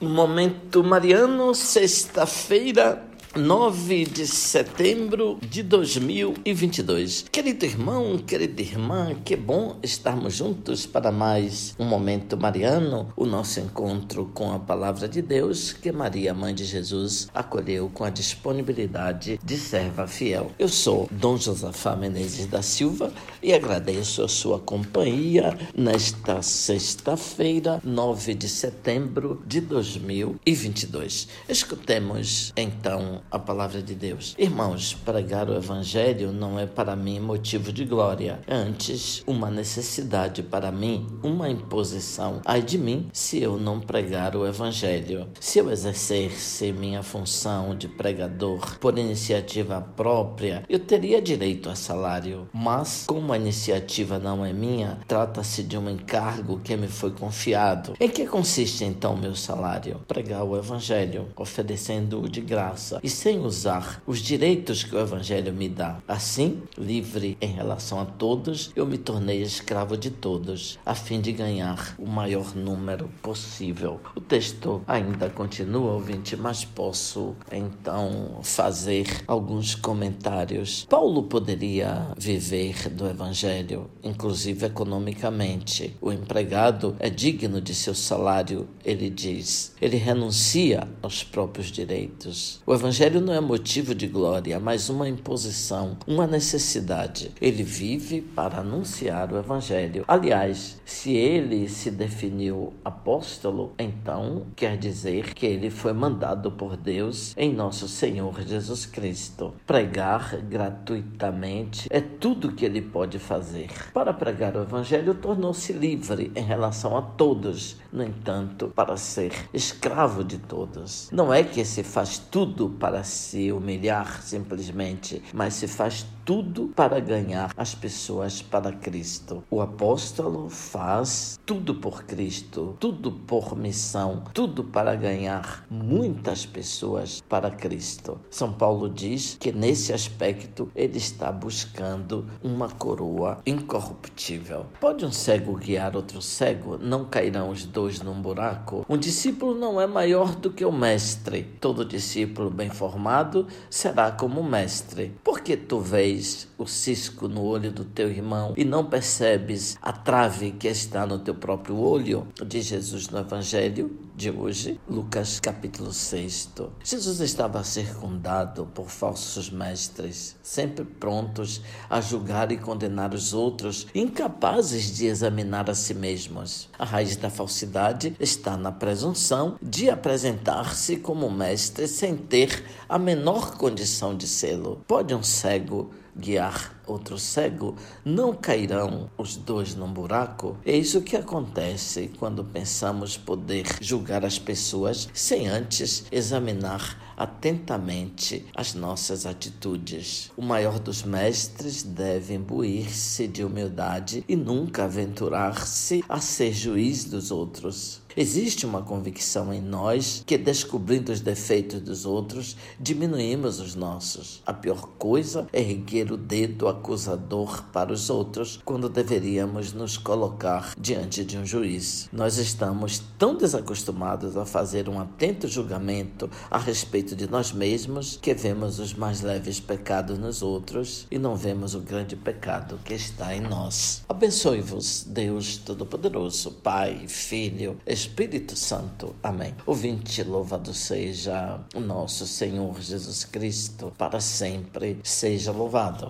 Momento Mariano, sexta-feira, 9 de setembro de 2022. Querido irmão, querida irmã, que bom estarmos juntos para mais um momento mariano, o nosso encontro com a palavra de Deus que Maria, mãe de Jesus, acolheu com a disponibilidade de serva fiel. Eu sou Dom Josafá Menezes da Silva e agradeço a sua companhia nesta sexta-feira, 9 de setembro de 2022. Escutemos então a palavra de Deus. Irmãos, pregar o evangelho não é para mim motivo de glória, antes uma necessidade para mim, uma imposição. Ai de mim se eu não pregar o evangelho. Se eu exercesse minha função de pregador por iniciativa própria, eu teria direito a salário. Mas como a iniciativa não é minha, trata-se de um encargo que me foi confiado. Em que consiste então meu salário? Pregar o evangelho, oferecendo-o de graça e sem usar os direitos que o Evangelho me dá. Assim, livre em relação a todos, eu me tornei escravo de todos, a fim de ganhar o maior número possível. O texto ainda continua, ouvinte, mas posso então fazer alguns comentários. Paulo poderia viver do Evangelho, inclusive economicamente. O empregado é digno de seu salário, ele diz. Ele renuncia aos próprios direitos. O Evangelho Evangelho não é motivo de glória, mas uma imposição, uma necessidade. Ele vive para anunciar o Evangelho. Aliás, se ele se definiu apóstolo, então quer dizer que ele foi mandado por Deus em nosso Senhor Jesus Cristo. Pregar gratuitamente é tudo que ele pode fazer. Para pregar o Evangelho, tornou-se livre em relação a todos, no entanto, para ser escravo de todos. Não é que se faz tudo para se humilhar simplesmente, mas se faz tudo para ganhar as pessoas para Cristo. O apóstolo faz tudo por Cristo, tudo por missão, tudo para ganhar muitas pessoas para Cristo. São Paulo diz que nesse aspecto ele está buscando uma coroa incorruptível. Pode um cego guiar outro cego? Não cairão os dois num buraco? Um discípulo não é maior do que o mestre. Todo discípulo bem formado será como o mestre. Porque tu vês vês o cisco no olho do teu irmão e não percebes a trave que está no teu próprio olho, diz Jesus no Evangelho de hoje, Lucas capítulo 6. Jesus estava circundado por falsos mestres, sempre prontos a julgar e condenar os outros, incapazes de examinar a si mesmos. A raiz da falsidade está na presunção de apresentar-se como mestre sem ter a menor condição de sê-lo. Pode um cego guiar outro cego, não cairão os dois num buraco? É isso que acontece quando pensamos poder julgar as pessoas sem antes examinar atentamente as nossas atitudes. O maior dos mestres deve imbuir-se de humildade e nunca aventurar-se a ser juiz dos outros. Existe uma convicção em nós que, descobrindo os defeitos dos outros, diminuímos os nossos. A pior coisa é erguer o dedo acusador para os outros quando deveríamos nos colocar diante de um juiz. Nós estamos tão desacostumados a fazer um atento julgamento a respeito de nós mesmos que vemos os mais leves pecados nos outros e não vemos o grande pecado que está em nós. Abençoe-vos, Deus Todo-Poderoso, Pai, Filho, Espírito Santo. Amém. Ouvinte, louvado seja o nosso Senhor Jesus Cristo, para sempre seja louvado.